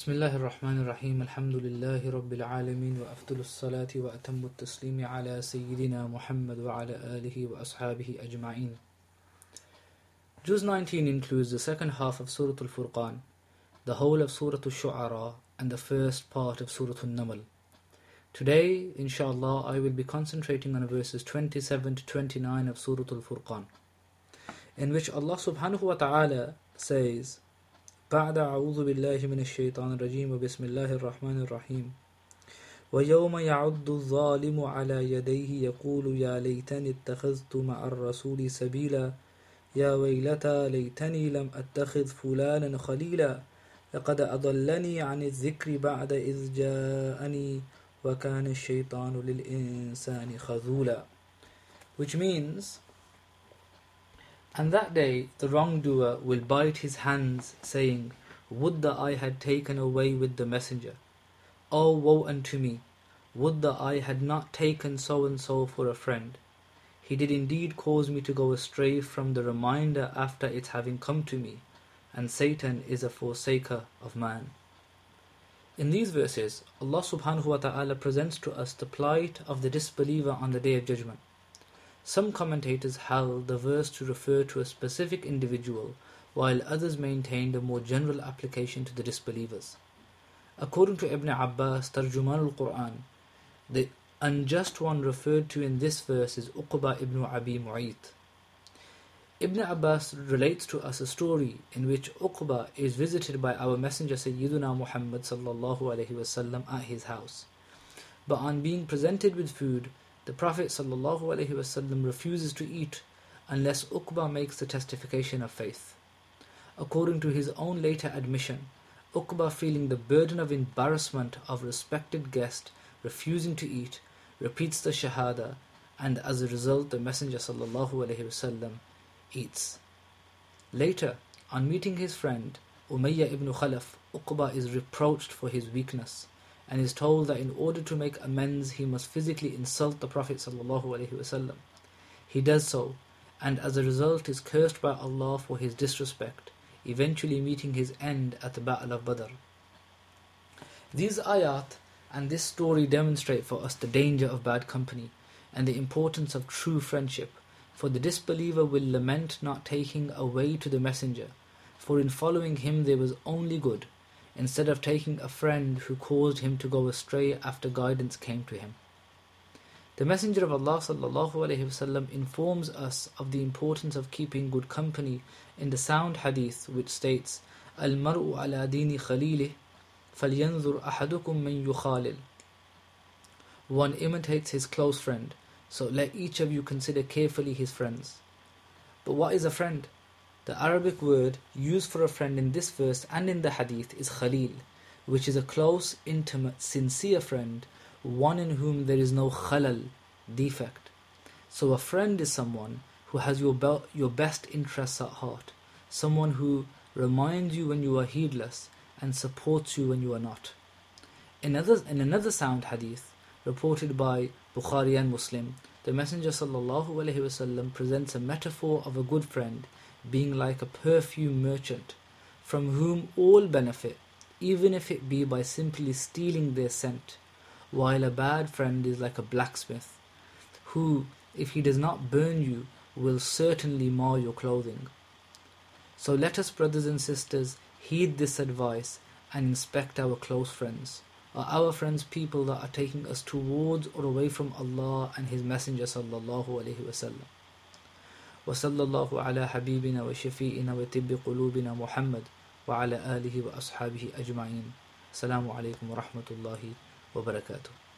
بسم الله الرحمن الرحيم الحمد لله رب العالمين وأفضل الصلاة وأتم التسليم على سيدنا محمد وعلى آله وأصحابه أجمعين Juz 19 includes the second half of Surah Al-Furqan, the whole of Surah Al-Shu'ara and the first part of Surah Al-Naml. Today, inshallah, I will be concentrating on verses 27 to 29 of Surah Al-Furqan, in which Allah subhanahu wa ta'ala says, بعد أعوذ بالله من الشيطان الرجيم. وبسم الله الرحمن الرحيم. ويوم يعض الظالم على يديه يقول يا ليتني اتخذت مع الرسول سبيلا. يا ويلتى ليتني لم أتخذ فلانا خليلا. لقد أضلني عن الذكر بعد إذ جاءني وكان الشيطان للإنسان خذولا. Which means And that day the wrongdoer will bite his hands, saying, Would that I had taken away with the messenger. O woe unto me! Would that I had not taken so and so for a friend. He did indeed cause me to go astray from the reminder after its having come to me, and Satan is a forsaker of man. In these verses, Allah subhanahu wa ta'ala presents to us the plight of the disbeliever on the Day of Judgment. Some commentators held the verse to refer to a specific individual, while others maintained a more general application to the disbelievers. According to Ibn Abbas, Tarjuman al-Quran, the unjust one referred to in this verse is Uqba ibn Abi Mu'ayt. Ibn Abbas relates to us a story in which Uqba is visited by our messenger Sayyiduna Muhammad sallallahu alaihi wasallam at his house. But on being presented with food, the Prophet ﷺ refuses to eat unless Uqba makes the testification of faith. According to his own later admission, Uqba feeling the burden of embarrassment of respected guest refusing to eat, repeats the Shahada, and as a result the Messenger ﷺ eats. Later, on meeting his friend Umayyah ibn Khalaf, Uqba is reproached for his weakness and is told that in order to make amends he must physically insult the Prophet ﷺ. He does so, and as a result is cursed by Allah for his disrespect, eventually meeting his end at the Battle of Badr. These ayat and this story demonstrate for us the danger of bad company and the importance of true friendship, for the disbeliever will lament not taking away to the Messenger, for in following him there was only good, instead of taking a friend who caused him to go astray after guidance came to him. The Messenger of Allah وسلم, informs us of the importance of keeping good company in the sound hadith which states, Al-mar'u ala dini khalilih, falyanzur ahadukum man yukhalil. One imitates his close friend, so let each of you consider carefully his friends. But what is a friend? The Arabic word used for a friend in this verse and in the hadith is khalil, which is a close, intimate, sincere friend, one in whom there is no khalal, defect. So a friend is someone who has your, be- your best interests at heart, someone who reminds you when you are heedless and supports you when you are not. In, other, in another sound hadith, reported by Bukhari and Muslim, the Messenger ﷺ presents a metaphor of a good friend being like a perfume merchant, from whom all benefit, even if it be by simply stealing their scent, while a bad friend is like a blacksmith, who, if he does not burn you, will certainly mar your clothing. So let us, brothers and sisters, heed this advice and inspect our close friends. Are our friends people that are taking us towards or away from Allah and His Messenger sallallahu alaihi wasallam? وصلى الله على حبيبنا وشفيئنا وطب قلوبنا محمد وعلى آله وأصحابه أجمعين. السلام عليكم ورحمة الله وبركاته.